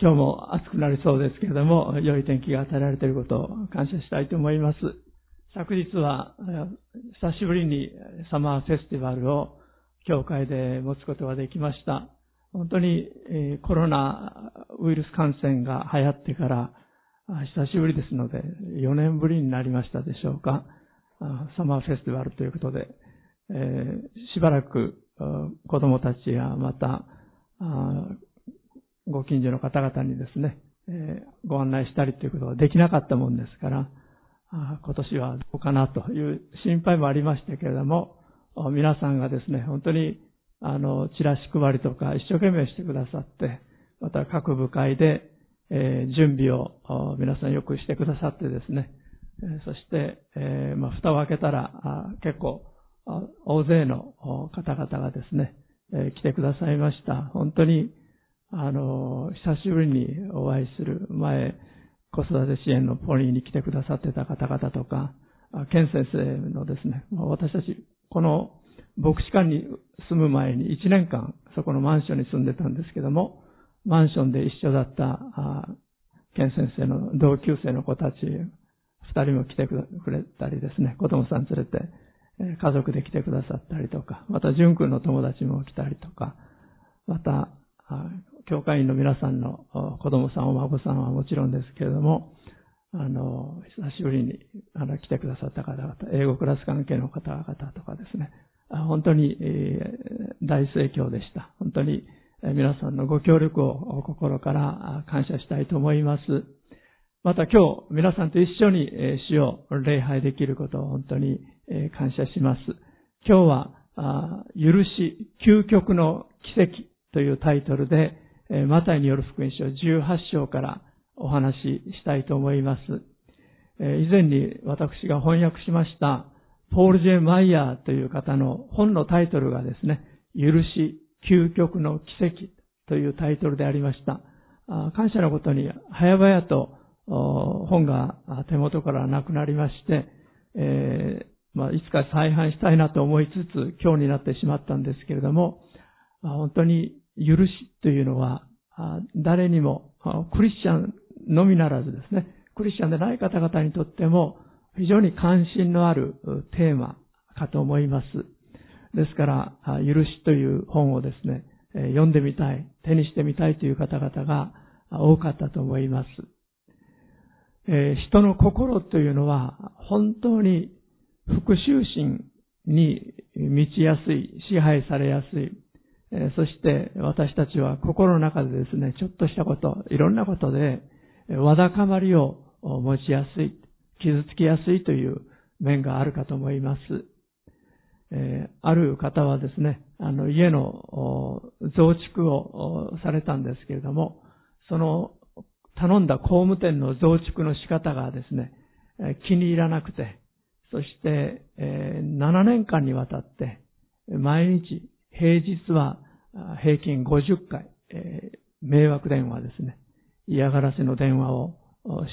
今日も暑くなりそうですけれども、良い天気が与えられていることを感謝したいと思います。昨日は、久しぶりにサマーフェスティバルを教会で持つことができました。本当にコロナウイルス感染が流行ってから久しぶりですので、4年ぶりになりましたでしょうか。サマーフェスティバルということで、しばらく子供たちやまたご近所の方々にですね、え、ご案内したりということができなかったもんですから、あ今年はどうかなという心配もありましたけれども、皆さんがですね、本当に、あの、チラシ配りとか一生懸命してくださって、また各部会で、え、準備を皆さんよくしてくださってですね、え、そして、え、まあ、蓋を開けたら、結構、大勢の方々がですね、え来てくださいました。本当に、あの、久しぶりにお会いする前、子育て支援のポニーに来てくださってた方々とか、ケン先生のですね、私たち、この牧師館に住む前に1年間、そこのマンションに住んでたんですけども、マンションで一緒だった、ケン先生の同級生の子たち、2人も来てくれたりですね、子供さん連れて、家族で来てくださったりとか、また、淳君の友達も来たりとか、また、教会員の皆さんの子供さん、お孫さんはもちろんですけれども、あの、久しぶりにあの来てくださった方々、英語クラス関係の方々とかですね、本当に、大盛況でした。本当に、皆さんのご協力を心から感謝したいと思います。また今日、皆さんと一緒に、え、主を礼拝できることを本当に、感謝します。今日は、許し、究極の奇跡というタイトルで、マタイによる福音書18章からお話ししたいと思います。以前に私が翻訳しました、ポール・ジェ・マイヤーという方の本のタイトルがですね、許し、究極の奇跡というタイトルでありました。感謝のことに、早々と本が手元からなくなりまして、えーまあ、いつか再販したいなと思いつつ、今日になってしまったんですけれども、本当に許しというのは、誰にも、クリスチャンのみならずですね、クリスチャンでない方々にとっても、非常に関心のあるテーマかと思います。ですから、許しという本をですね、読んでみたい、手にしてみたいという方々が多かったと思います。人の心というのは本当に復讐心に満ちやすい、支配されやすい、そして私たちは心の中でですね、ちょっとしたこと、いろんなことで、わだかまりを持ちやすい、傷つきやすいという面があるかと思います。えある方はですね、あの家の増築をされたんですけれども、その頼んだ工務店の増築の仕方がですね、気に入らなくて、そして、え7年間にわたって、毎日平日は平均50回、えー、迷惑電話ですね。嫌がらせの電話を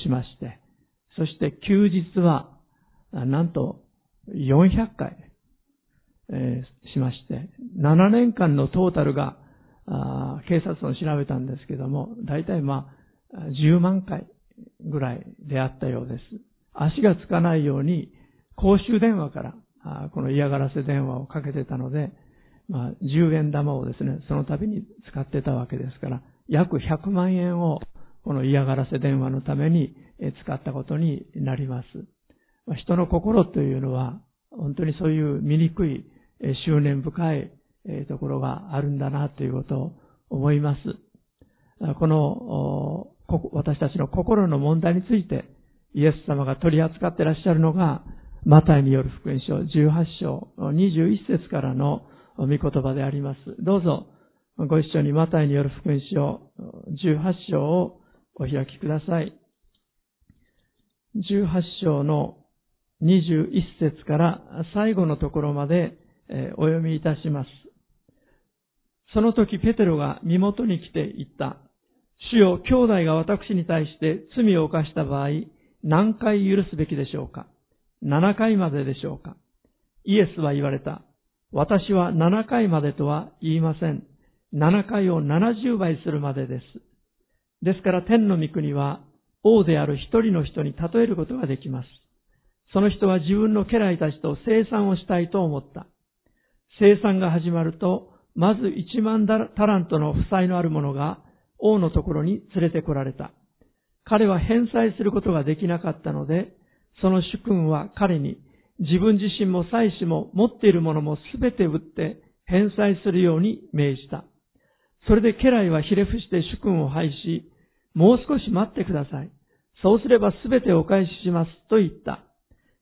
しまして、そして休日は、なんと400回、えー、しまして、7年間のトータルが、警察を調べたんですけども、だいたいまあ、10万回ぐらいであったようです。足がつかないように、公衆電話から、この嫌がらせ電話をかけてたので、まあ、10円玉をですね、その度に使ってたわけですから、約100万円をこの嫌がらせ電話のために使ったことになります。ま人の心というのは、本当にそういう醜い執念深いところがあるんだなということを思います。この私たちの心の問題についてイエス様が取り扱ってらっしゃるのが、マタイによる福音書18章21節からの御言葉であります。どうぞ、ご一緒にマタイによる福音書18章をお開きください。18章の21節から最後のところまでお読みいたします。その時ペテロが身元に来て言った。主よ、兄弟が私に対して罪を犯した場合、何回許すべきでしょうか ?7 回まででしょうか？イエスは言われた。私は7回までとは言いません。7回を70倍するまでです。ですから天の御国は王である一人の人に例えることができます。その人は自分の家来たちと生産をしたいと思った。生産が始まると、まず一万タラントの負債のある者が王のところに連れてこられた。彼は返済することができなかったので、その主君は彼に自分自身も妻子も持っているものもすべて売って返済するように命じた。それで家来はひれ伏して主君を拝し、もう少し待ってください。そうすればすべてお返ししますと言った。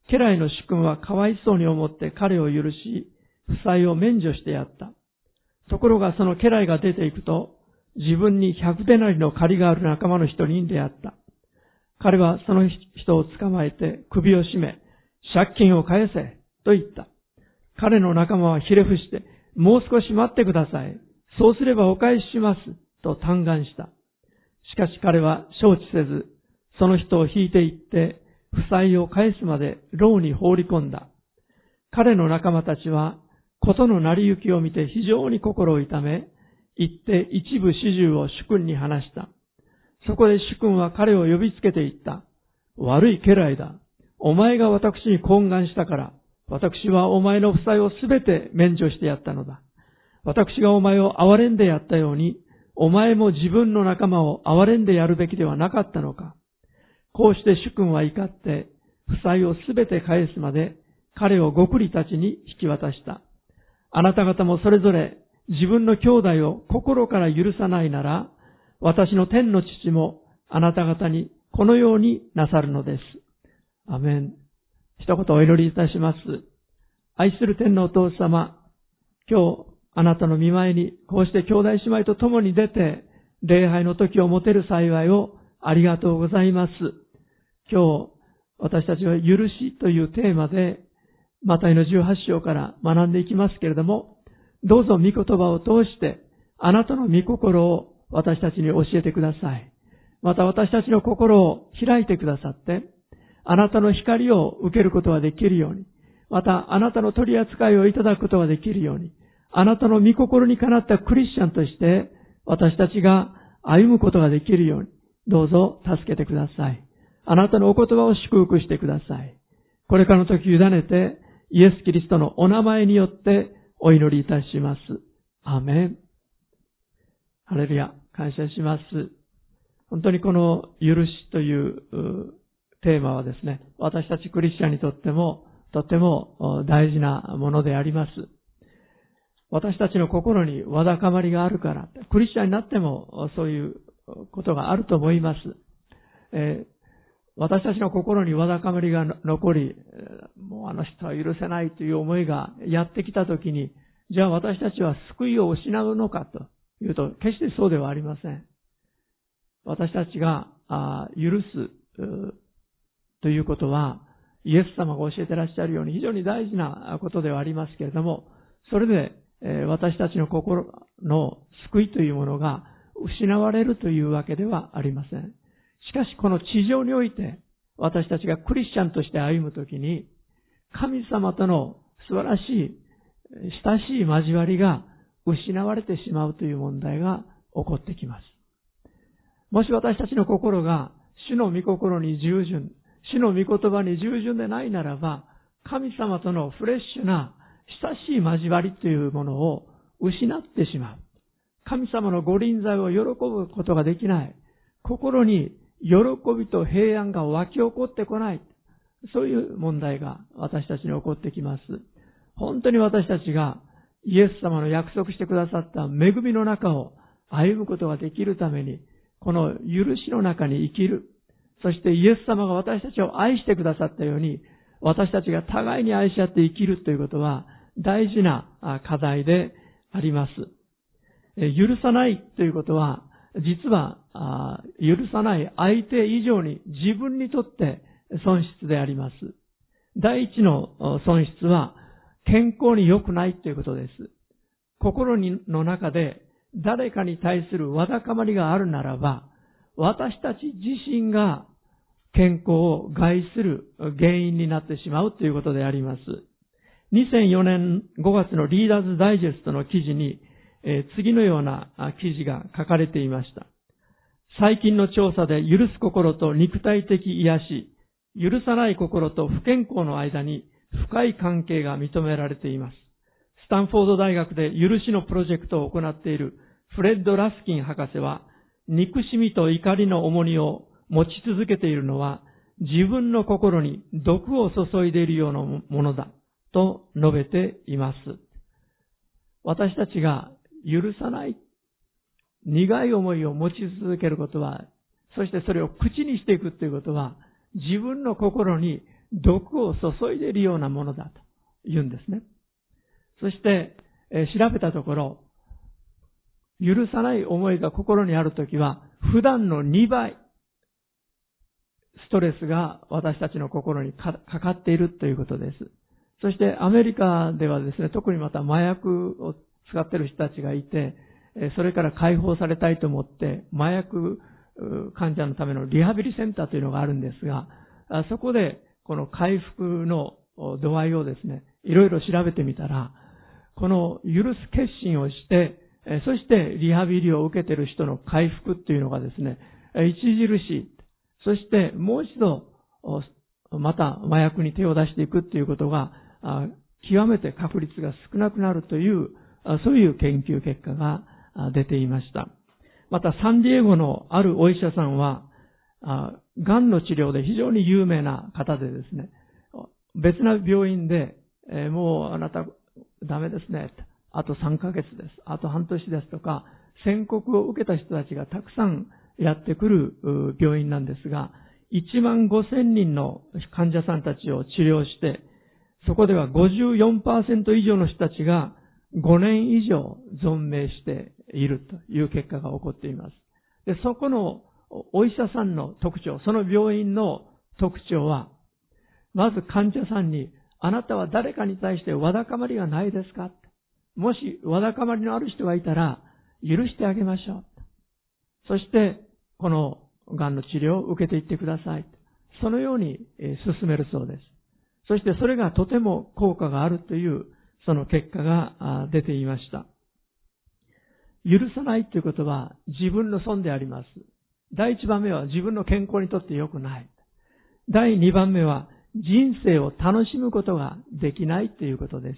家来の主君はかわいそうに思って彼を許し、負債を免除してやった。ところがその家来が出ていくと、自分に百手なりの借りがある仲間の一人に出会った。彼はその人を捕まえて首を絞め、借金を返せと言った。彼の仲間はひれ伏して、もう少し待ってください。そうすればお返しします。と嘆願した。しかし彼は承知せず、その人を引いていって、負債を返すまで牢に放り込んだ。彼の仲間たちは、ことの成り行きを見て非常に心を痛め、行って一部始終を主君に話した。そこで主君は彼を呼びつけて言った。悪い家来だ。お前が私に懇願したから、私はお前の負債をすべて免除してやったのだ。私がお前を憐れんでやったように、お前も自分の仲間を憐れんでやるべきではなかったのか。こうして主君は怒って、負債をすべて返すまで、彼を極利たちに引き渡した。あなた方もそれぞれ自分の兄弟を心から許さないなら、私の天の父もあなた方にこのようになさるのです。アメン。一言お祈りいたします。愛する天のお父様、今日あなたの見舞いにこうして兄弟姉妹と共に出て礼拝の時を持てる幸いをありがとうございます。今日私たちは許しというテーマでマタイの18章から学んでいきますけれども、どうぞ御言葉を通して、あなたの御心を私たちに教えてください。また私たちの心を開いてくださって、あなたの光を受けることができるように、またあなたの取り扱いをいただくことができるように、あなたの御心にかなったクリスチャンとして、私たちが歩むことができるように、どうぞ助けてください。あなたのお言葉を祝福してください。これからの時委ねて、イエス・キリストのお名前によってお祈りいたします。アメン。ハレルヤ、感謝します。本当にこの許しというテーマはですね、私たちクリスチャンにとってもとても大事なものであります。私たちの心にわだかまりがあるから、クリスチャンになってもそういうことがあると思います。えー私たちの心にわだかまりが残り、もうあの人は許せないという思いがやってきたときに、じゃあ私たちは救いを失うのかというと、決してそうではありません。私たちが許すということは、イエス様が教えてらっしゃるように非常に大事なことではありますけれども、それで私たちの心の救いというものが失われるというわけではありません。しかしこの地上において私たちがクリスチャンとして歩むときに神様との素晴らしい親しい交わりが失われてしまうという問題が起こってきます。もし私たちの心が主の御心に従順、主の御言葉に従順でないならば、神様とのフレッシュな親しい交わりというものを失ってしまう。神様のご臨在を喜ぶことができない。心に喜びと平安が湧き起こってこない。そういう問題が私たちに起こってきます。本当に私たちがイエス様の約束してくださった恵みの中を歩むことができるために、この許しの中に生きる。そしてイエス様が私たちを愛してくださったように、私たちが互いに愛し合って生きるということは大事な課題であります。許さないということは、実は許さない相手以上に自分にとって損失であります。第一の損失は健康に良くないということです。心の中で誰かに対するわだかまりがあるならば、私たち自身が健康を害する原因になってしまうということであります。2004年5月のリーダーズダイジェストの記事に、え、次のような記事が書かれていました。最近の調査で許す心と肉体的癒し、許さない心と不健康の間に深い関係が認められています。スタンフォード大学で許しのプロジェクトを行っているフレッド・ラスキン博士は、憎しみと怒りの重荷を持ち続けているのは、自分の心に毒を注いでいるようなものだ、と述べています。私たちが許さない、苦い思いを持ち続けることは、そしてそれを口にしていくということは、自分の心に毒を注いでいるようなものだと言うんですね。そして、え調べたところ、許さない思いが心にあるときは、普段の2倍、ストレスが私たちの心にかかっているということです。そしてアメリカではですね、特にまた麻薬を使っている人たちがいて、それから解放されたいと思って、麻薬患者のためのリハビリセンターというのがあるんですが、そこでこの回復の度合いをですね、いろいろ調べてみたら、この許す決心をして、そしてリハビリを受けている人の回復っていうのがですね、著しい。そしてもう一度、また麻薬に手を出していくっていうことが、極めて確率が少なくなるという、そういう研究結果が出ていました。また、サンディエゴのあるお医者さんは、癌の治療で非常に有名な方でですね、別な病院で、もうあなたダメですね。あと3ヶ月です。あと半年ですとか、宣告を受けた人たちがたくさんやってくる病院なんですが、1万5千人の患者さんたちを治療して、そこでは54%以上の人たちが5年以上存命しているという結果が起こっています。で、そこのお医者さんの特徴、その病院の特徴は、まず患者さんに、あなたは誰かに対してわだかまりがないですか？もしわだかまりのある人がいたら、許してあげましょう。そして、この癌の治療を受けていってください。そのように進めるそうです。そしてそれがとても効果があるというその結果が出ていました。許さないということは自分の損であります。第一番目は自分の健康にとって良くない。第二番目は人生を楽しむことができないということです。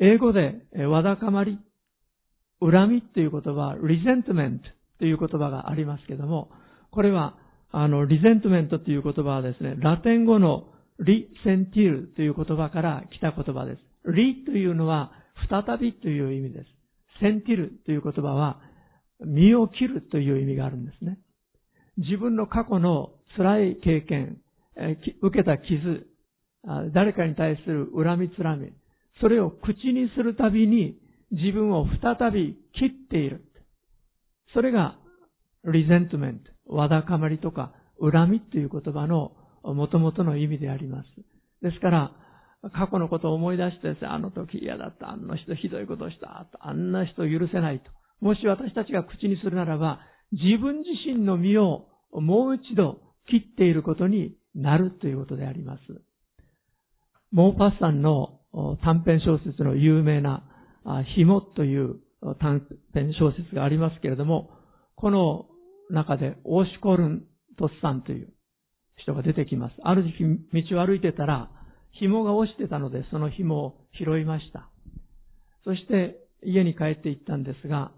英語でわだかまり、恨みという言葉は resentment という言葉がありますけども、これはあの、リゼントメントという言葉はですね、ラテン語のリセンティルという言葉から来た言葉です。リというのは再びという意味です。センティルという言葉は身を切るという意味があるんですね。自分の過去の辛い経験、受けた傷、誰かに対する恨みつらみ、それを口にするたびに自分を再び切っている。それがリゼントメント、わだかまりとか恨みという言葉の元々の意味であります。ですから、過去のことを思い出して、あの時嫌だった、あの人ひどいことをした、あんな人許せないと。もし私たちが口にするならば、自分自身の身をもう一度切っていることになるということであります。モーパッサンの短編小説の有名な、紐という短編小説がありますけれども、この中でオーシコルン・トッサンという人が出てきます。ある日道を歩いてたら、紐が落ちてたので、その紐を拾いました。そして家に帰って行ったんですが、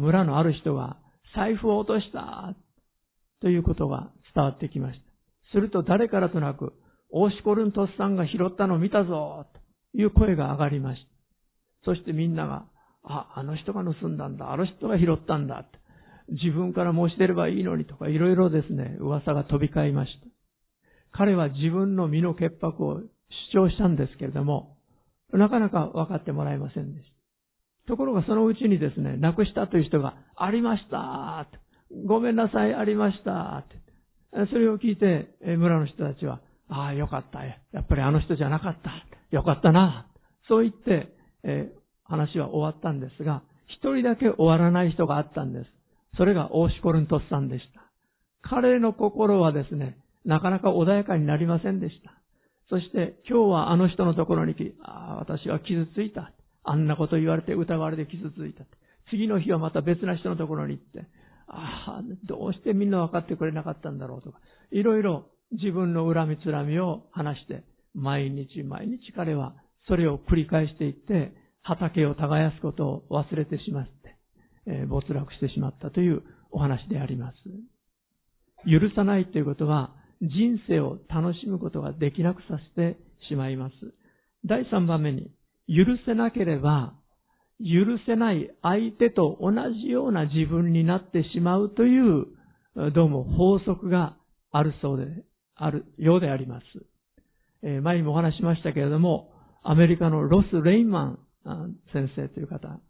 村のある人が財布を落としたということが伝わってきました。すると誰からとなく、オーシコルントスさんが拾ったのを見たぞという声が上がりました。そしてみんなが、あ、あの人が盗んだんだ、あの人が拾ったんだ。自分から申し出ればいいのにとかいろいろですね、噂が飛び交いました。彼は自分の身の潔白を主張したんですけれども、なかなか分かってもらえませんでした。ところがそのうちにですね、亡くしたという人が、ありましたごめんなさい、ありましたそれを聞いて、村の人たちは、ああ、よかった。やっぱりあの人じゃなかった。よかったな。そう言って、え話は終わったんですが、一人だけ終わらない人があったんです。それがオーシコルントスさんでした。彼の心はですね、なかなか穏やかになりませんでした。そして今日はあの人のところに来、ああ、私は傷ついた。あんなこと言われて疑われて傷ついた。次の日はまた別な人のところに行って、ああ、どうしてみんな分かってくれなかったんだろうとか、いろいろ自分の恨みつらみを話して、毎日毎日彼はそれを繰り返していって、畑を耕すことを忘れてしまって、えー、没落してしまったというお話であります。許さないということは、人生を楽しむことができなくさせてしまいます。第3番目に、許せなければ、許せない相手と同じような自分になってしまうという、どうも法則があるそうで、あるようであります。え、前にもお話しましたけれども、アメリカのロス・レイマン先生という方、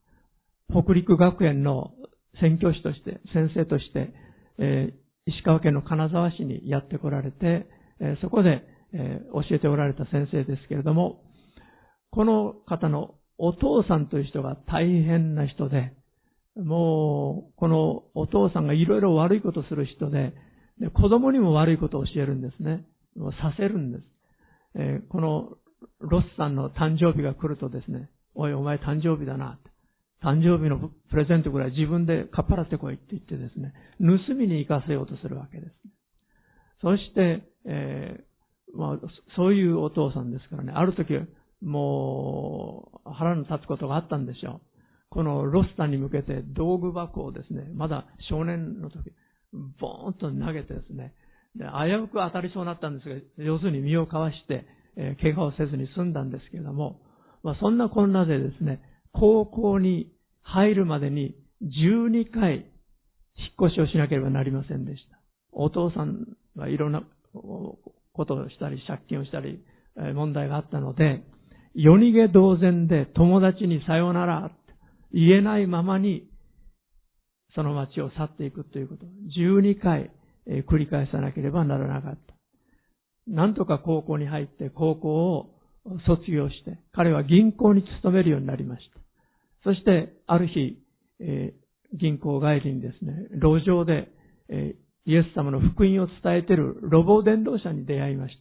北陸学園の宣教師として、先生として、え、石川県の金沢市にやってこられて、え、そこで、え、教えておられた先生ですけれども、この方のお父さんという人が大変な人で、もう、このお父さんがいろいろ悪いことする人で、で子供にも悪いことを教えるんですね。させるんです。え、このロスさんの誕生日が来るとですね、おいお前誕生日だな。誕生日のプレゼントぐらい自分でかっぱらってこいって言ってですね、盗みに行かせようとするわけです。そして、えー、まあ、そういうお父さんですからね、ある時、もう、腹の立つことがあったんでしょう。このロスさんに向けて道具箱をですね、まだ少年の時、ボーンと投げてですね、危うく当たりそうになったんですが、要するに身をかわして、えー、怪我をせずに済んだんですけれども、まあ、そんなこんなでですね、高校に入るまでに12回引っ越しをしなければなりませんでした。お父さんはいろんなことをしたり、借金をしたり、問題があったので、夜逃げ同然で友達にさよなら言えないままにその町を去っていくということ。12回繰り返さなければならなかった。なんとか高校に入って高校を卒業して、彼は銀行に勤めるようになりました。そして、ある日、えー、銀行帰りにですね、路上で、えー、イエス様の福音を伝えている路傍伝道者に出会いまし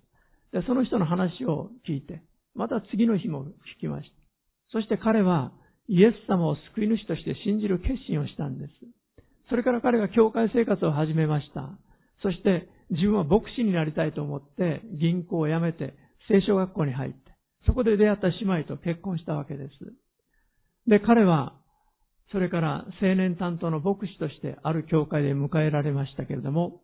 た。で、その人の話を聞いて、また次の日も聞きました。そして彼は、イエス様を救い主として信じる決心をしたんです。それから彼が教会生活を始めました。そして自分は牧師になりたいと思って銀行を辞めて聖書学校に入って、そこで出会った姉妹と結婚したわけです。で、彼は、それから青年担当の牧師としてある教会で迎えられましたけれども、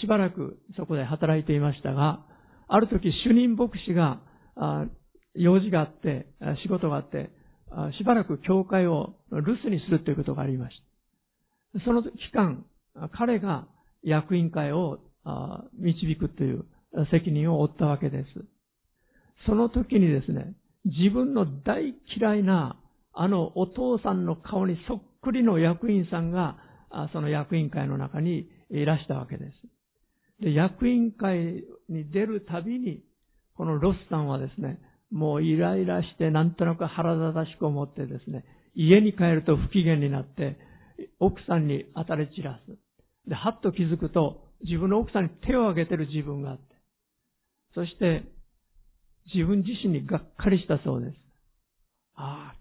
しばらくそこで働いていましたが、ある時主任牧師が、用事があって、仕事があって、しばらく教会を留守にするということがありました。その期間、彼が役員会を導くという責任を負ったわけです。その時にですね、自分の大嫌いなあのお父さんの顔にそっくりの役員さんが、その役員会の中にいらしたわけです。で、役員会に出るたびに、このロスさんはですね、もうイライラしてなんとなく腹立たしく思ってですね、家に帰ると不機嫌になって、奥さんに当たり散らす。で、はっと気づくと、自分の奥さんに手を挙げてる自分があって、そして、自分自身にがっかりしたそうです。あ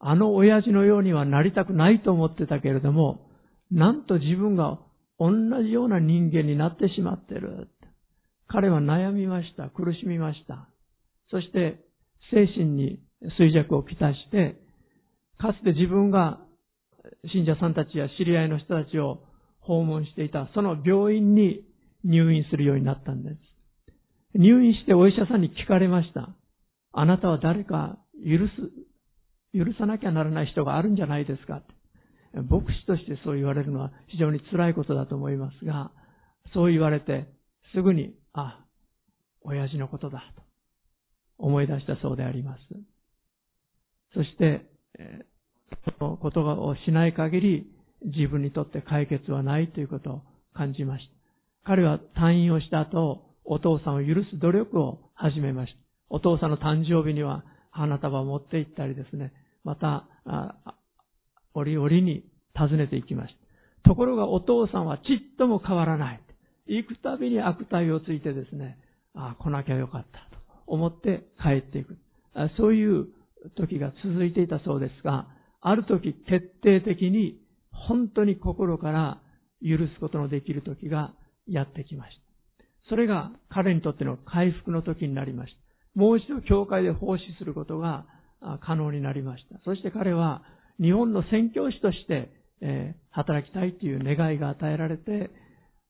あ、あの親父のようにはなりたくないと思ってたけれども、なんと自分が同じような人間になってしまってる。彼は悩みました。苦しみました。そして、精神に衰弱をきたして、かつて自分が信者さんたちや知り合いの人たちを訪問していた、その病院に入院するようになったんです。入院してお医者さんに聞かれました。あなたは誰か許す、許さなきゃならない人があるんじゃないですか牧師としてそう言われるのは非常に辛いことだと思いますが、そう言われて、すぐに、あ、親父のことだと思い出したそうであります。そして、その言葉をしない限り、自分にとって解決はないということを感じました。彼は退院をした後、お父さんを許す努力を始めました。お父さんの誕生日には花束を持って行ったりですね、また、折々に訪ねていきました。ところがお父さんはちっとも変わらない。行くたびに悪態をついてですね、ああ、来なきゃよかったと思って帰っていく。そういう時が続いていたそうですが、ある時決定的に本当に心から許すことのできる時がやってきました。それが彼にとっての回復の時になりました。もう一度教会で奉仕することが可能になりました。そして彼は日本の宣教師として、え働きたいという願いが与えられて、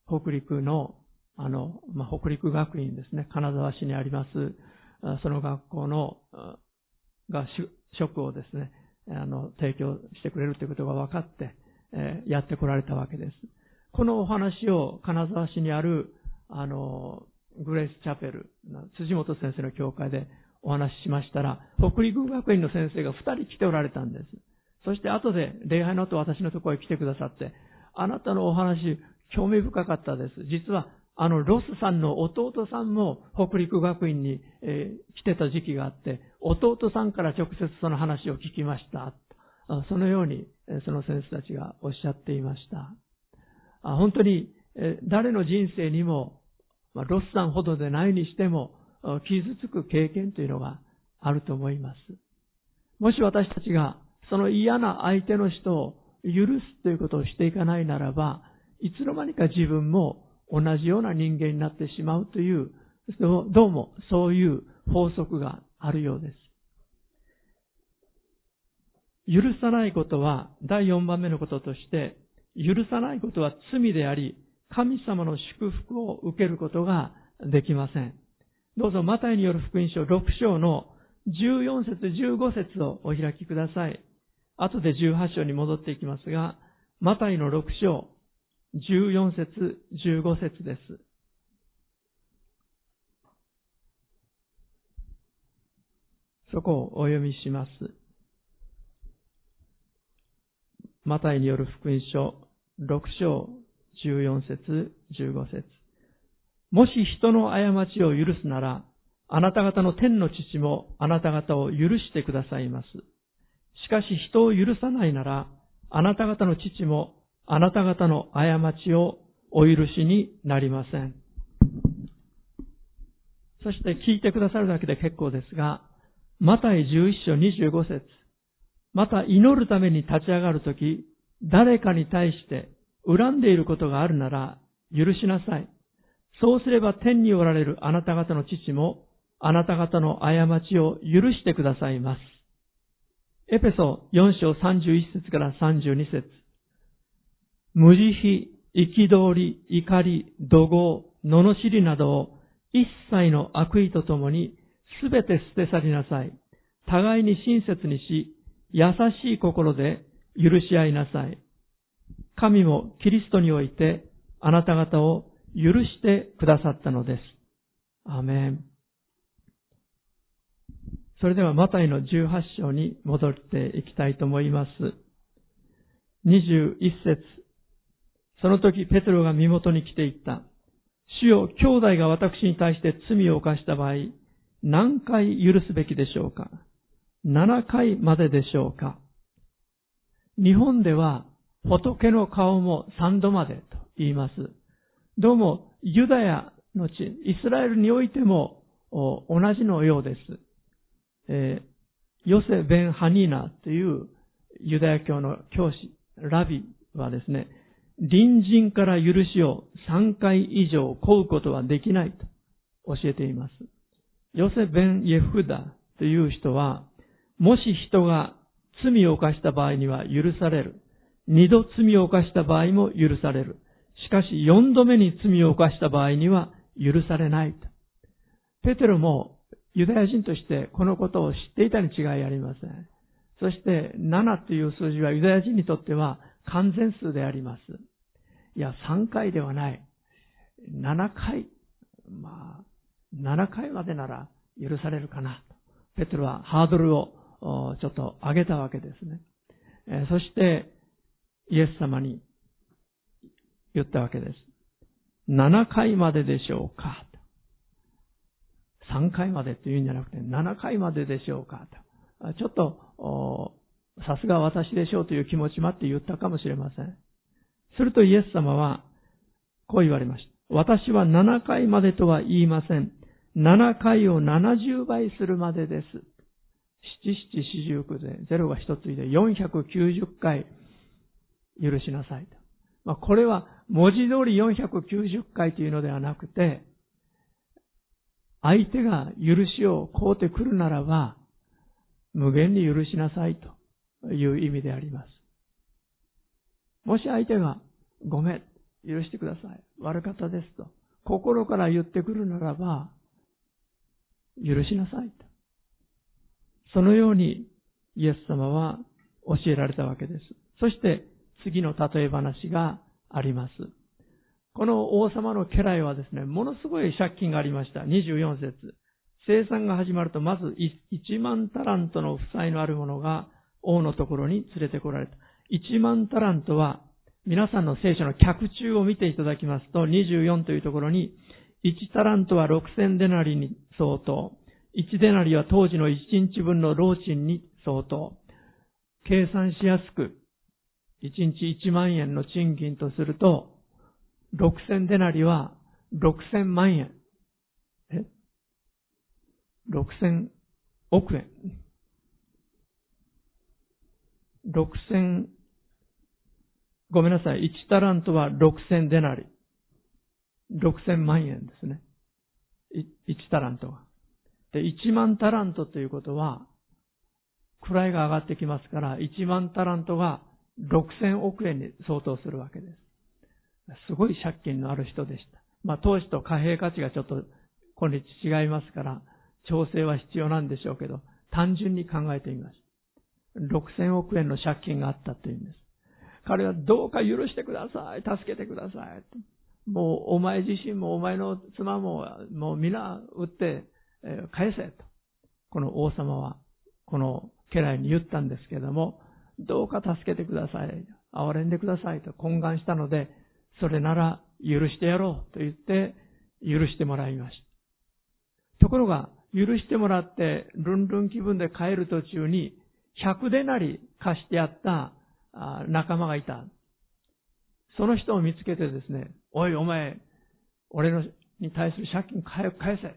北陸の、あの、まあ、北陸学院ですね、金沢市にあります、その学校の、が職をですね、あの、提供してくれるということが分かって、えやってこられたわけです。このお話を金沢市にある、あの、グレイスチャペル、辻本先生の教会でお話ししましたら、北陸学院の先生が二人来ておられたんです。そして後で礼拝の後私のところへ来てくださって、あなたのお話、興味深かったです。実は、あの、ロスさんの弟さんも北陸学院に、えー、来てた時期があって、弟さんから直接その話を聞きました。そのように、その先生たちがおっしゃっていました。本当に、誰の人生にも、ロスさんほどでないにしても、傷つく経験というのがあると思います。もし私たちがその嫌な相手の人を許すということをしていかないならば、いつの間にか自分も同じような人間になってしまうという、どうもそういう法則があるようです。許さないことは、第4番目のこととして、許さないことは罪であり、神様の祝福を受けることができません。どうぞ、マタイによる福音書6章の14節15節をお開きください。後で18章に戻っていきますが、マタイの6章、14節15節です。そこをお読みします。マタイによる福音書6章14節15節もし人の過ちを許すなら、あなた方の天の父もあなた方を許してくださいます。しかし人を許さないなら、あなた方の父もあなた方の過ちをお許しになりません。そして聞いてくださるだけで結構ですが、マタイ11章25節また祈るために立ち上がるとき、誰かに対して恨んでいることがあるなら許しなさい。そうすれば天におられるあなた方の父もあなた方の過ちを許してくださいます。エペソ4章31節から32節無慈悲、憤り、怒り、怒号、罵りなどを一切の悪意とともにすべて捨て去りなさい。互いに親切にし、優しい心で許し合いなさい。神もキリストにおいてあなた方を許してくださったのです。アメン。それではマタイの18章に戻っていきたいと思います。21節その時ペテロが身元に来ていった。主よ、兄弟が私に対して罪を犯した場合、何回許すべきでしょうか？?7 回まででしょうか日本では仏の顔も3度までと言います。どうもユダヤの地、イスラエルにおいても同じのようです。えー、ヨセ・ベン・ハニーナというユダヤ教の教師、ラビはですね、隣人から許しを3回以上請うことはできないと教えています。ヨセ・ベン・イェフダという人は、もし人が罪を犯した場合には許される。二度罪を犯した場合も許される。しかし四度目に罪を犯した場合には許されないと。ペテロもユダヤ人としてこのことを知っていたに違いありません。そして7という数字はユダヤ人にとっては完全数であります。いや、3回ではない。7回。まあ、7回までなら許されるかな。ペテロはハードルをちょっと上げたわけですね。そして、イエス様に言ったわけです。7回まででしょうかと3回までっていうんじゃなくて、7回まででしょうかと。ちょっと、さすが私でしょうという気持ちもあって言ったかもしれません。するとイエス様は、こう言われました。私は7回までとは言いません。7回を70倍するまでです。七七四十九で、ゼロが一ついで490回許しなさいと。まあ、これは文字通り490回というのではなくて、相手が許しを請うてくるならば、無限に許しなさいという意味であります。もし相手が、ごめん、許してください。悪かったですと。心から言ってくるならば、許しなさいと。そのようにイエス様は教えられたわけです。そして次の例え話があります。この王様の家来はですね、ものすごい借金がありました。24節。生産が始まると、まず1万タラントの負債のある者が王のところに連れてこられた。1万タラントは、皆さんの聖書の脚中を見ていただきますと、24というところに、1タラントは6000デナリに相当。1デナリは当時の1日分の労賃に相当。計算しやすく、1日1万円の賃金とすると、6000デナリは6000万円。え ?6000 億円。6000、ごめんなさい。1タラントは6000デナリ。6000万円ですね。1タラントが。で、1万タラントということは、位が上がってきますから、1万タラントが6000億円に相当するわけです。すごい借金のある人でした。まあ、投資と貨幣価値がちょっと今日違いますから、調整は必要なんでしょうけど、単純に考えてみます。6000億円の借金があったというんです。彼はどうか許してください。助けてください。もうお前自身もお前の妻ももう皆売って返せと。この王様はこの家来に言ったんですけども、どうか助けてください。憐れんでくださいと懇願したので、それなら許してやろうと言って許してもらいました。ところが、許してもらって、ルンルン気分で帰る途中に、100でなり貸してやった仲間がいた。その人を見つけてですね、おいお前、俺のに対する借金返せ。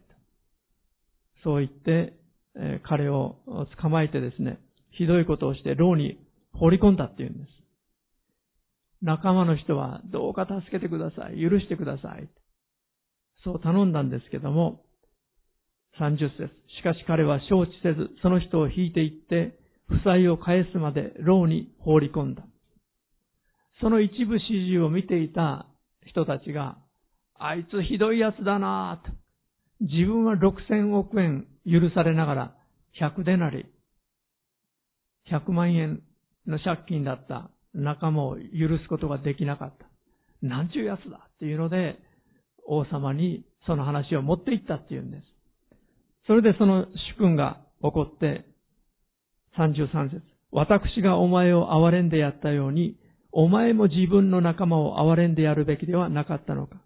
そう言って、え彼を捕まえてですね、ひどいことをして牢に放り込んだっていうんです。仲間の人はどうか助けてください。許してください。そう頼んだんですけども、30節。しかし彼は承知せず、その人を引いていって、負債を返すまで牢に放り込んだ。その一部始終を見ていた人たちが、あいつひどい奴だなぁと。自分は6000億円許されながら、100デナリ、100万円の借金だった仲間を許すことができなかった。なんちゅうやつだっていうので、王様にその話を持っていったっていうんです。それでその主君が起こって、33節私がお前を憐れんでやったように、お前も自分の仲間を憐れんでやるべきではなかったのか。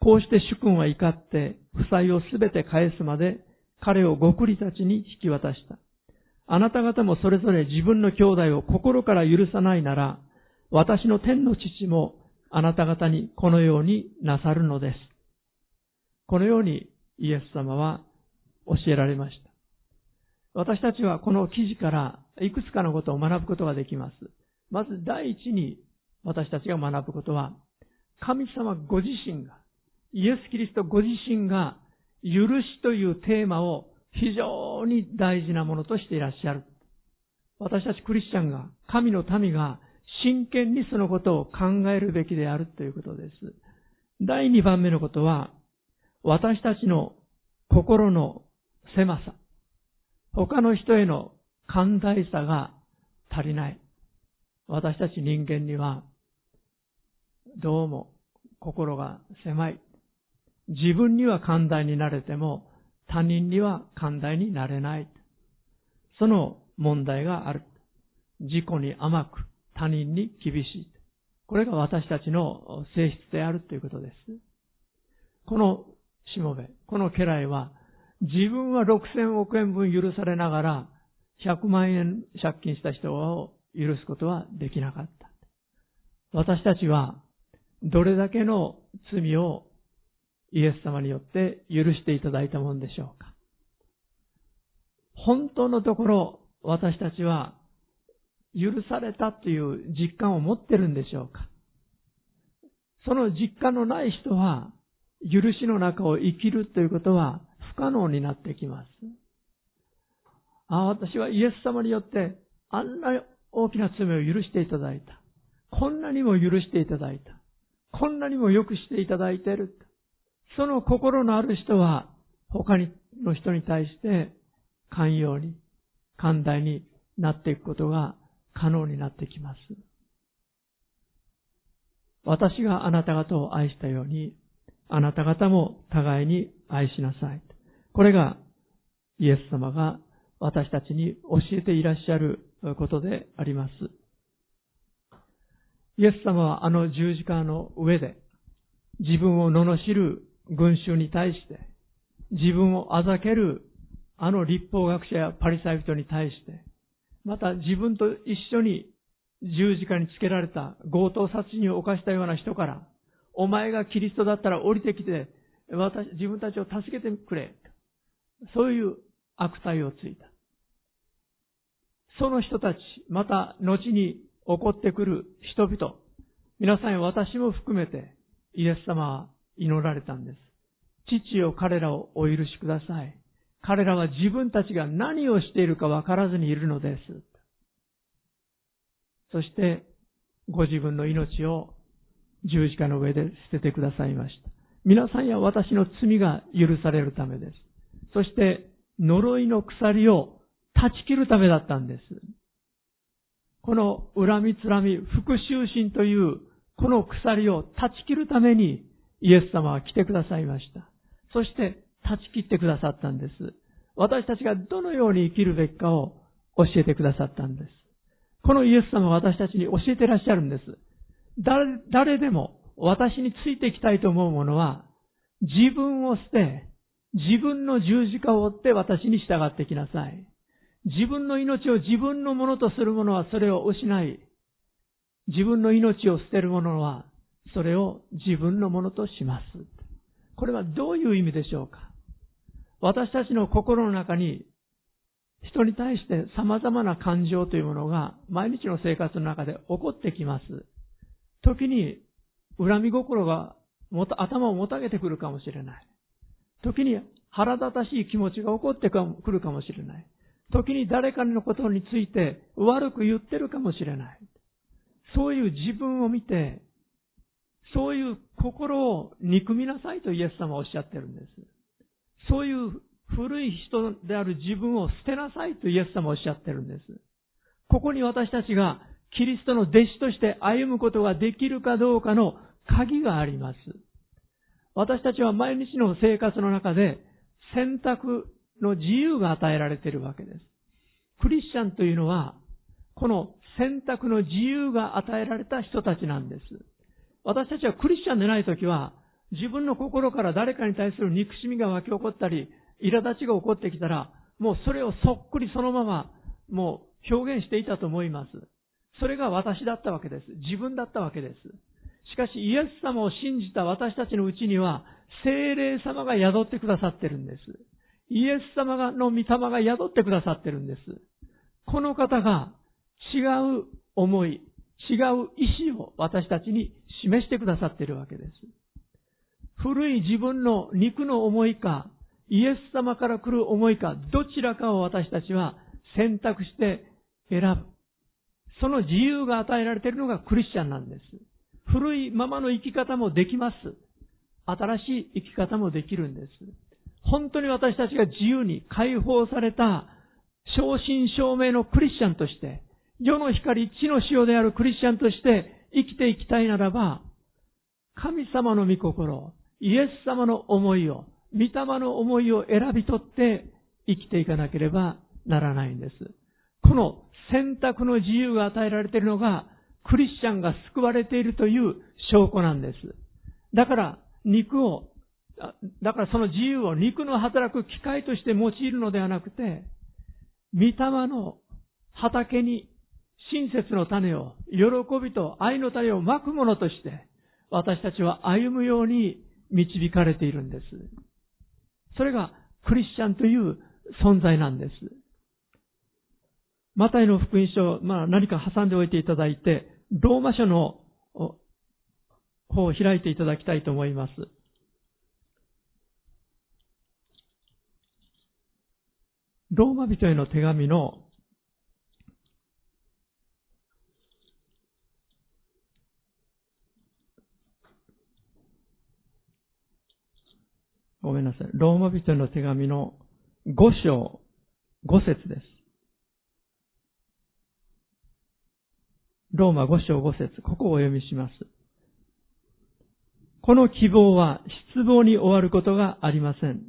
こうして主君は怒って、負債をすべて返すまで、彼をごくりたちに引き渡した。あなた方もそれぞれ自分の兄弟を心から許さないなら、私の天の父もあなた方にこのようになさるのです。このようにイエス様は教えられました。私たちはこの記事からいくつかのことを学ぶことができます。まず第一に私たちが学ぶことは、神様ご自身が、イエス・キリストご自身が、許しというテーマを非常に大事なものとしていらっしゃる。私たちクリスチャンが、神の民が真剣にそのことを考えるべきであるということです。第2番目のことは、私たちの心の狭さ、他の人への寛大さが足りない。私たち人間には、どうも心が狭い。自分には寛大になれても、他人には寛大になれない。その問題がある。自己に甘く、他人に厳しい。これが私たちの性質であるということです。このしもべ、この家来は、自分は6000億円分許されながら、100万円借金した人を許すことはできなかった。私たちは、どれだけの罪をイエス様によって許していただいたものでしょうか。本当のところ、私たちは許されたという実感を持ってるんでしょうかその実感のない人は、許しの中を生きるということは不可能になってきます。ああ、私はイエス様によってあんな大きな罪を許していただいた。こんなにも許していただいた。こんなにも良くしていただいている。その心のある人は他の人に対して寛容に、寛大になっていくことが可能になってきます。私があなた方を愛したように、あなた方も互いに愛しなさい。これがイエス様が私たちに教えていらっしゃることであります。イエス様はあの十字架の上で自分を罵る群衆に対して、自分をあざけるあの立法学者やパリサイ人に対して、また自分と一緒に十字架につけられた強盗殺人を犯したような人から、お前がキリストだったら降りてきて、私、自分たちを助けてくれ。そういう悪態をついた。その人たち、また後に起こってくる人々、皆さん私も含めてイエス様は祈られたんです。父よ彼らをお許しください。彼らは自分たちが何をしているかわからずにいるのです。そして、ご自分の命を十字架の上で捨ててくださいました。皆さんや私の罪が許されるためです。そして、呪いの鎖を断ち切るためだったんです。この恨みつらみ、復讐心というこの鎖を断ち切るためにイエス様は来てくださいました。そして断ち切ってくださったんです。私たちがどのように生きるべきかを教えてくださったんです。このイエス様は私たちに教えてらっしゃるんです。誰誰でも私についていきたいと思う者は、自分を捨て、自分の十字架を追って私に従ってきなさい。自分の命を自分のものとする者はそれを失い、自分の命を捨てる者はそれを自分のものとします。これはどういう意味でしょうか？私たちの心の中に人に対して様々な感情というものが毎日の生活の中で起こってきます。時に恨み心が頭をもたげてくるかもしれない。時に腹立たしい気持ちが起こってくるかもしれない。時に誰かのことについて悪く言ってるかもしれない。そういう自分を見て、そういう心を憎みなさいとイエス様はおっしゃってるんです。そういう古い人である自分を捨てなさいとイエス様はおっしゃってるんです。ここに私たちがキリストの弟子として歩むことができるかどうかの鍵があります。私たちは毎日の生活の中で選択の自由が与えられているわけです。クリスチャンというのは、この選択の自由が与えられた人たちなんです。私たちはクリスチャンでないときは、自分の心から誰かに対する憎しみが湧き起こったり、苛立ちが起こってきたら、もうそれをそっくりそのまま、もう表現していたと思います。それが私だったわけです。自分だったわけです。しかし、イエス様を信じた私たちのうちには、精霊様が宿ってくださってるんです。イエス様の御霊が宿ってくださってるんです。この方が違う思い、違う意志を私たちに示してくださっているわけです。古い自分の肉の思いか、イエス様から来る思いか、どちらかを私たちは選択して選ぶ。その自由が与えられているのがクリスチャンなんです。古いままの生き方もできます。新しい生き方もできるんです。本当に私たちが自由に解放された正真正銘のクリスチャンとして、世の光、地の塩であるクリスチャンとして生きていきたいならば、神様の御心、イエス様の思いを、御霊の思いを選び取って生きていかなければならないんです。この選択の自由が与えられているのが、クリスチャンが救われているという証拠なんです。だから、肉をだからその自由を肉の働く機会として用いるのではなくて、御霊の畑に親切の種を、喜びと愛の種をまくものとして、私たちは歩むように導かれているんです。それがクリスチャンという存在なんです。マタイの福音書、まあ何か挟んでおいていただいて、ローマ書の方を開いていただきたいと思います。ローマ人への手紙のごめんなさい。ローマ人の手紙の5章5節です。ローマ5章5節ここをお読みします。この希望は失望に終わることがありません。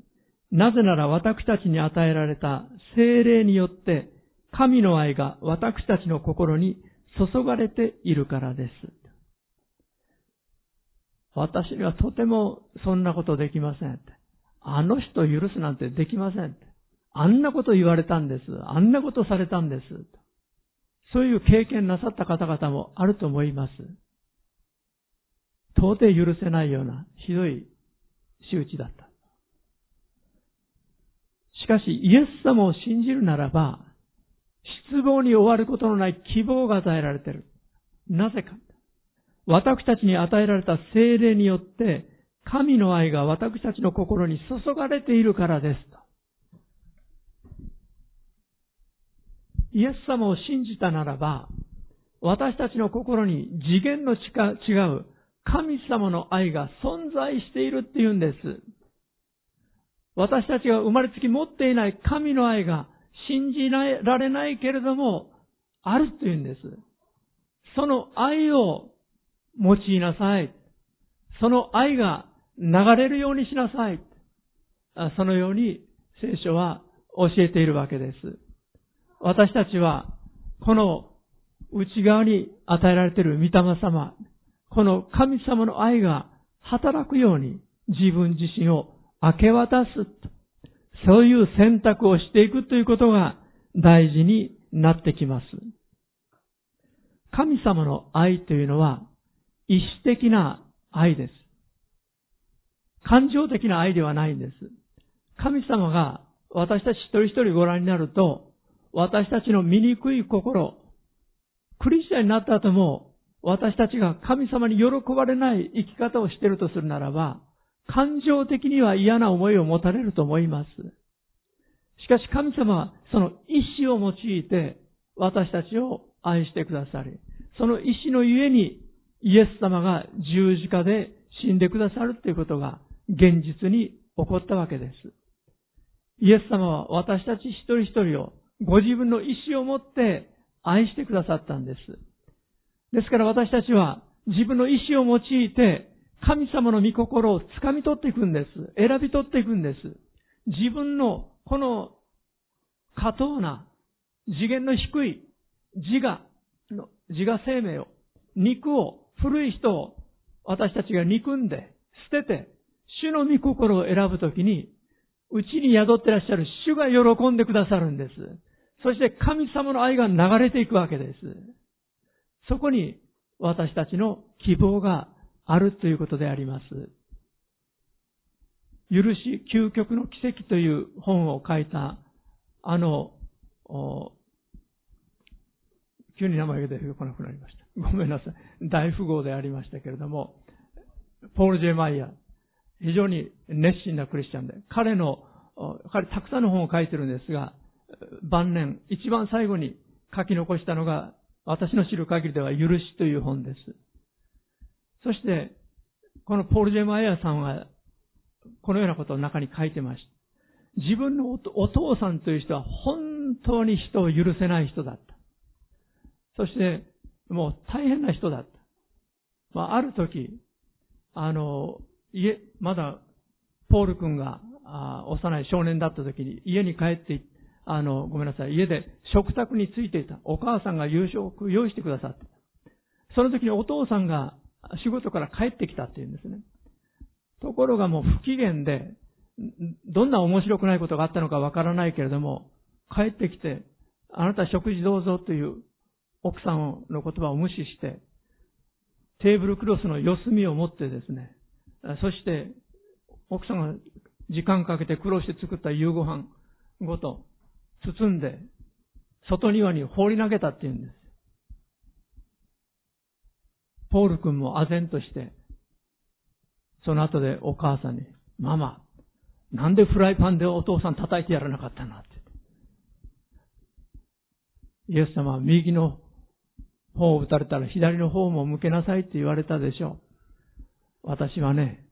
なぜなら私たちに与えられた精霊によって神の愛が私たちの心に注がれているからです。私にはとてもそんなことできません。あの人を許すなんてできません。あんなこと言われたんです。あんなことされたんです。そういう経験なさった方々もあると思います。到底許せないようなひどい仕打ちだった。しかし、イエス様を信じるならば、失望に終わることのない希望が与えられている。なぜか。私たちに与えられた精霊によって、神の愛が私たちの心に注がれているからです。イエス様を信じたならば、私たちの心に次元の違う神様の愛が存在しているっていうんです。私たちが生まれつき持っていない神の愛が信じられないけれども、あるというんです。その愛を用いなさい。その愛が流れるようにしなさい。そのように聖書は教えているわけです。私たちは、この内側に与えられている御霊様、この神様の愛が働くように自分自身を明け渡す。そういう選択をしていくということが大事になってきます。神様の愛というのは意志的な愛です。感情的な愛ではないんです。神様が私たち一人一人ご覧になると、私たちの醜い心、クリスチャンになった後も、私たちが神様に喜ばれない生き方をしているとするならば、感情的には嫌な思いを持たれると思います。しかし神様はその意志を用いて私たちを愛してくださり、その意志のゆえにイエス様が十字架で死んでくださるということが現実に起こったわけです。イエス様は私たち一人一人をご自分の意志を持って愛してくださったんです。ですから私たちは自分の意志を用いて神様の御心を掴み取っていくんです。選び取っていくんです。自分のこの過当な次元の低い自我の、自我生命を、肉を、古い人を私たちが憎んで、捨てて、主の御心を選ぶときに、うちに宿ってらっしゃる主が喜んでくださるんです。そして神様の愛が流れていくわけです。そこに私たちの希望があるということであります。許し、究極の奇跡という本を書いた、あの、急に名前が出てこなくなりました。ごめんなさい。大富豪でありましたけれども、ポール・ジェ・マイヤー、非常に熱心なクリスチャンで、彼の、彼たくさんの本を書いてるんですが、晩年、一番最後に書き残したのが、私の知る限りでは、許しという本です。そして、このポール・ジェマイヤーさんは、このようなことを中に書いてました。自分のお父さんという人は本当に人を許せない人だった。そして、もう大変な人だった。まあ、ある時、あの、家、まだ、ポール君が、幼い少年だった時に家に帰ってあの、ごめんなさい、家で食卓についていた。お母さんが夕食用意してくださって。その時にお父さんが仕事から帰ってきたっていうんですね。ところがもう不機嫌で、どんな面白くないことがあったのかわからないけれども、帰ってきて、あなた食事どうぞという奥さんの言葉を無視して、テーブルクロスの四隅を持ってですね、そして奥さんが時間かけて苦労して作った夕ご飯ごと包んで、外庭に放り投げたって言うんです。ポール君も唖然として、その後でお母さんに、ママ、なんでフライパンでお父さん叩いてやらなかったのって。イエス様は右の方を打たれたら左の方も向けなさいって言われたでしょう。私はね、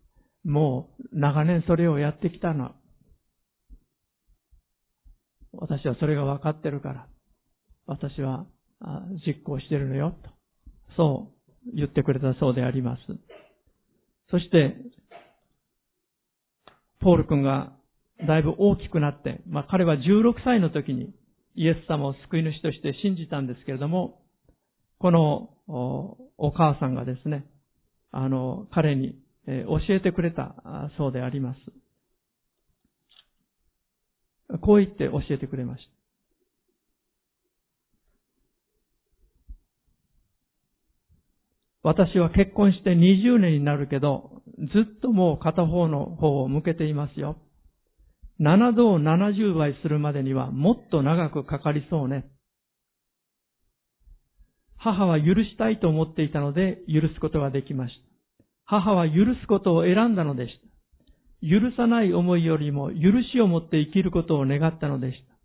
もう長年それをやってきたの。私はそれが分かってるから、私は実行してるのよ、と。そう言ってくれたそうであります。そして、ポール君がだいぶ大きくなって、まあ彼は16歳の時にイエス様を救い主として信じたんですけれども、このお母さんがですね、あの、彼に教えてくれたそうであります。こう言って教えてくれました。私は結婚して20年になるけど、ずっともう片方の方を向けていますよ。7度を70倍するまでにはもっと長くかかりそうね。母は許したいと思っていたので許すことができました。母は許すことを選んだのでした。許さない思いよりも許しを持って生きることを願ったのでした。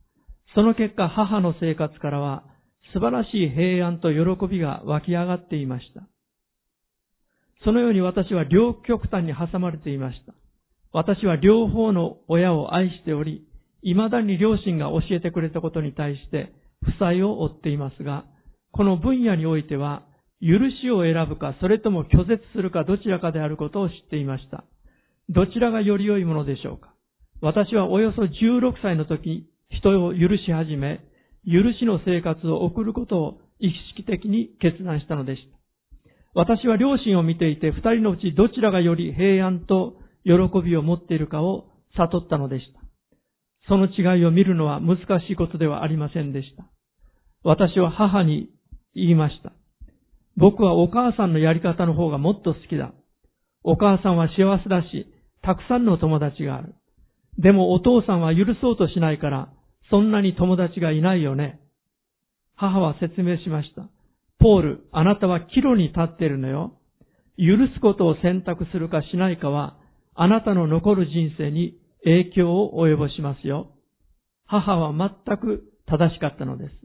その結果母の生活からは素晴らしい平安と喜びが湧き上がっていました。そのように私は両極端に挟まれていました。私は両方の親を愛しており、未だに両親が教えてくれたことに対して負債を負っていますが、この分野においては、許しを選ぶか、それとも拒絶するかどちらかであることを知っていました。どちらがより良いものでしょうか私はおよそ16歳の時、人を許し始め、許しの生活を送ることを意識的に決断したのでした。私は両親を見ていて、二人のうちどちらがより平安と喜びを持っているかを悟ったのでした。その違いを見るのは難しいことではありませんでした。私は母に言いました。僕はお母さんのやり方の方がもっと好きだ。お母さんは幸せだし、たくさんの友達がある。でもお父さんは許そうとしないから、そんなに友達がいないよね。母は説明しました。ポール、あなたは岐路に立っているのよ。許すことを選択するかしないかは、あなたの残る人生に影響を及ぼしますよ。母は全く正しかったのです。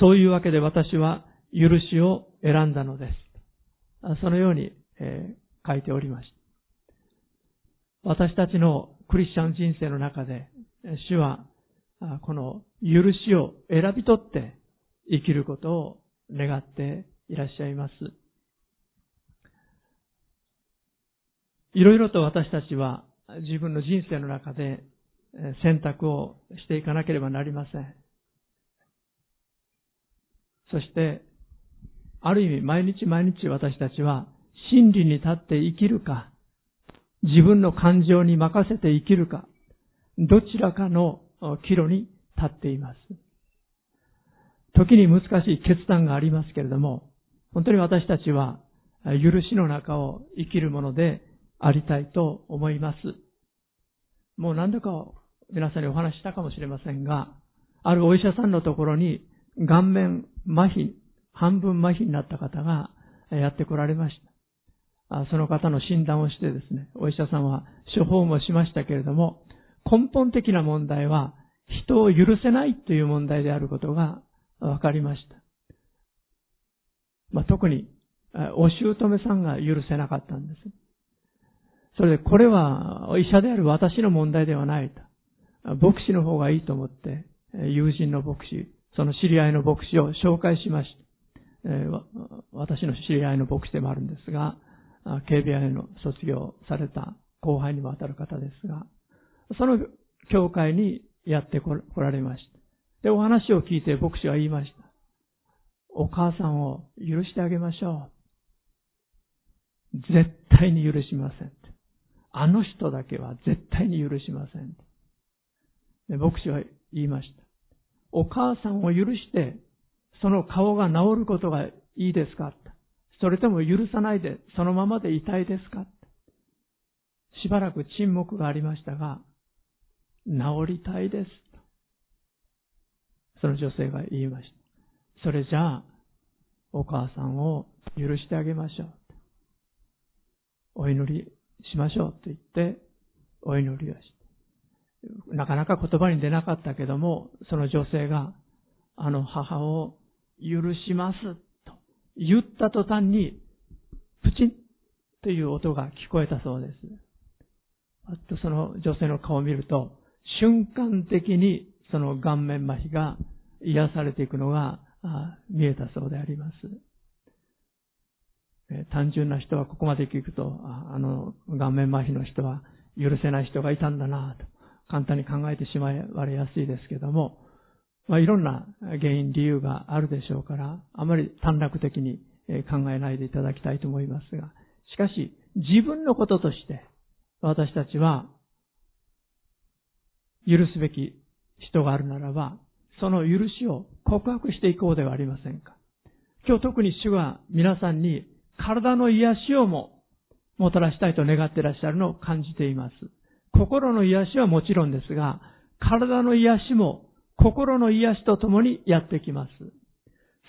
そういうわけで私は許しを選んだのです。そのように、えー、書いておりました。私たちのクリスチャン人生の中で、主はこの許しを選び取って生きることを願っていらっしゃいます。いろいろと私たちは自分の人生の中で選択をしていかなければなりません。そして、ある意味毎日毎日私たちは真理に立って生きるか、自分の感情に任せて生きるか、どちらかの岐路に立っています。時に難しい決断がありますけれども、本当に私たちは許しの中を生きるものでありたいと思います。もう何度か皆さんにお話したかもしれませんが、あるお医者さんのところに顔面麻痺、半分麻痺になった方がやってこられました。その方の診断をしてですね、お医者さんは処方もしましたけれども、根本的な問題は人を許せないという問題であることが分かりました。まあ、特にお姑さんが許せなかったんです。それで、これは医者である私の問題ではないと。牧師の方がいいと思って、友人の牧師、その知り合いの牧師を紹介しました。え私の知り合いの牧師でもあるんですが、KBI の卒業された後輩にも当たる方ですが、その教会にやってこられました。で、お話を聞いて牧師は言いました。お母さんを許してあげましょう。絶対に許しません。あの人だけは絶対に許しません。で牧師は言いました。お母さんを許して、その顔が治ることがいいですかそれとも許さないで、そのままでいたいですかしばらく沈黙がありましたが、治りたいです。その女性が言いました。それじゃあ、お母さんを許してあげましょう。お祈りしましょうと言って、お祈りをして。なかなか言葉に出なかったけども、その女性が、あの母を許しますと言った途端に、プチンという音が聞こえたそうです。あとその女性の顔を見ると、瞬間的にその顔面麻痺が癒されていくのが見えたそうであります。単純な人はここまで聞くと、あの顔面麻痺の人は許せない人がいたんだなと簡単に考えてしまわれやすいですけども、まあ、いろんな原因、理由があるでしょうから、あまり短絡的に考えないでいただきたいと思いますが、しかし、自分のこととして、私たちは、許すべき人があるならば、その許しを告白していこうではありませんか。今日特に主が皆さんに体の癒しをももたらしたいと願っていらっしゃるのを感じています。心の癒しはもちろんですが、体の癒しも心の癒しとともにやってきます。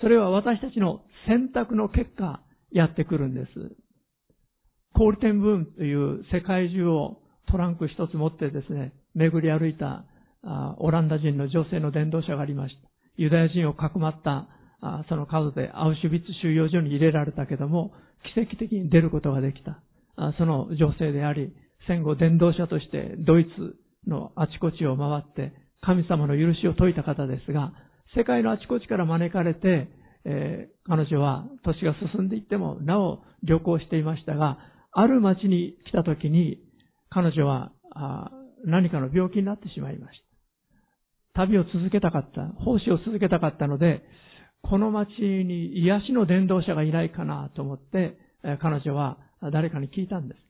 それは私たちの選択の結果、やってくるんです。コールテンブームという世界中をトランク一つ持ってですね、巡り歩いたオランダ人の女性の伝道者がありました。ユダヤ人をかくまったその数でアウシュビッツ収容所に入れられたけども、奇跡的に出ることができた。その女性であり、戦後伝道者としてドイツのあちこちを回って神様の許しを説いた方ですが、世界のあちこちから招かれて、えー、彼女は年が進んでいってもなお旅行していましたが、ある町に来た時に彼女は何かの病気になってしまいました。旅を続けたかった、奉仕を続けたかったので、この町に癒しの伝道者がいないかなと思って、彼女は誰かに聞いたんです。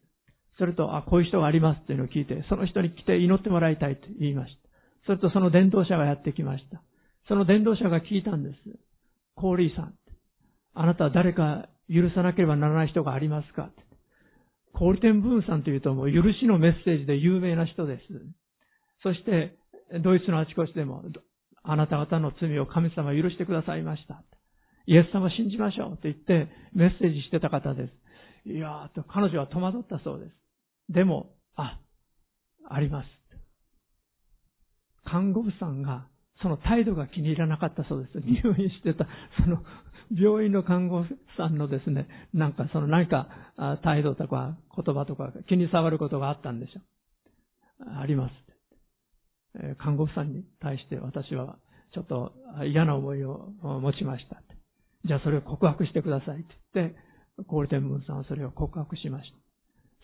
それと、あ、こういう人がありますっていうのを聞いて、その人に来て祈ってもらいたいと言いました。それとその伝道者がやってきました。その伝道者が聞いたんです。コーリーさん。あなたは誰か許さなければならない人がありますかコーリテンブーンさんというともう許しのメッセージで有名な人です。そして、ドイツのあちこちでも、あなた方の罪を神様許してくださいました。イエス様信じましょうと言ってメッセージしてた方です。いやーと、彼女は戸惑ったそうです。でも、あ、あります。看護婦さんが、その態度が気に入らなかったそうです。入院してた、その、病院の看護婦さんのですね、なんかその何か態度とか言葉とか気に障ることがあったんでしょう。あります。看護婦さんに対して私はちょっと嫌な思いを持ちました。じゃあそれを告白してくださいって言って、コールテンブンさんはそれを告白しました。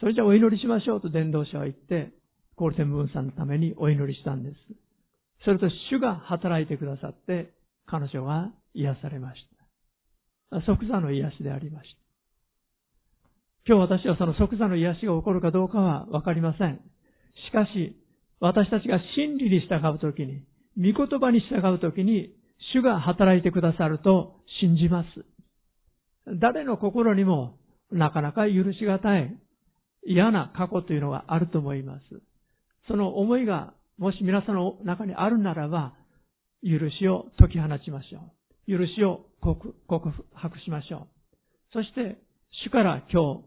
それじゃあお祈りしましょうと伝道者は言って、コールテンブンさんのためにお祈りしたんです。それと主が働いてくださって、彼女は癒されました。即座の癒しでありました。今日私はその即座の癒しが起こるかどうかはわかりません。しかし、私たちが真理に従うときに、御言葉に従うときに、主が働いてくださると信じます。誰の心にもなかなか許しがたい嫌な過去というのがあると思います。その思いがもし皆さんの中にあるならば、許しを解き放ちましょう。許しを告白しましょう。そして、主から今日、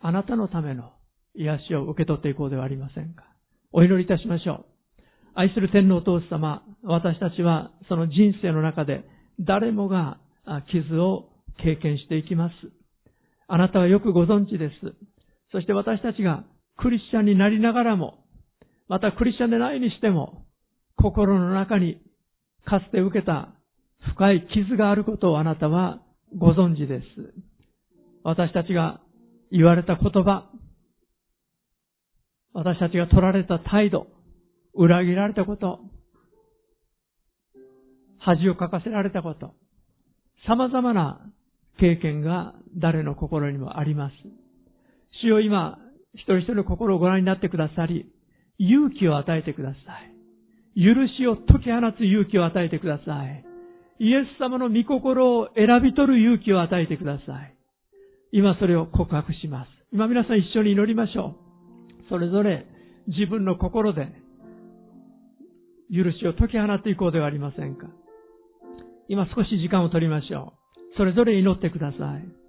あなたのための癒しを受け取っていこうではありませんか。お祈りいたしましょう。愛する天皇お父様、私たちはその人生の中で誰もが傷を経験していきます。あなたはよくご存知です。そして私たちがクリスチャンになりながらも、またクリスチャンでないにしても、心の中にかつて受けた深い傷があることをあなたはご存知です。私たちが言われた言葉、私たちが取られた態度、裏切られたこと、恥をかかせられたこと、様々な経験が誰の心にもあります。主よ今、一人一人の心をご覧になってくださり、勇気を与えてください。許しを解き放つ勇気を与えてください。イエス様の御心を選び取る勇気を与えてください。今それを告白します。今皆さん一緒に祈りましょう。それぞれ自分の心で許しを解き放っていこうではありませんか。今少し時間を取りましょう。それぞれ祈ってください。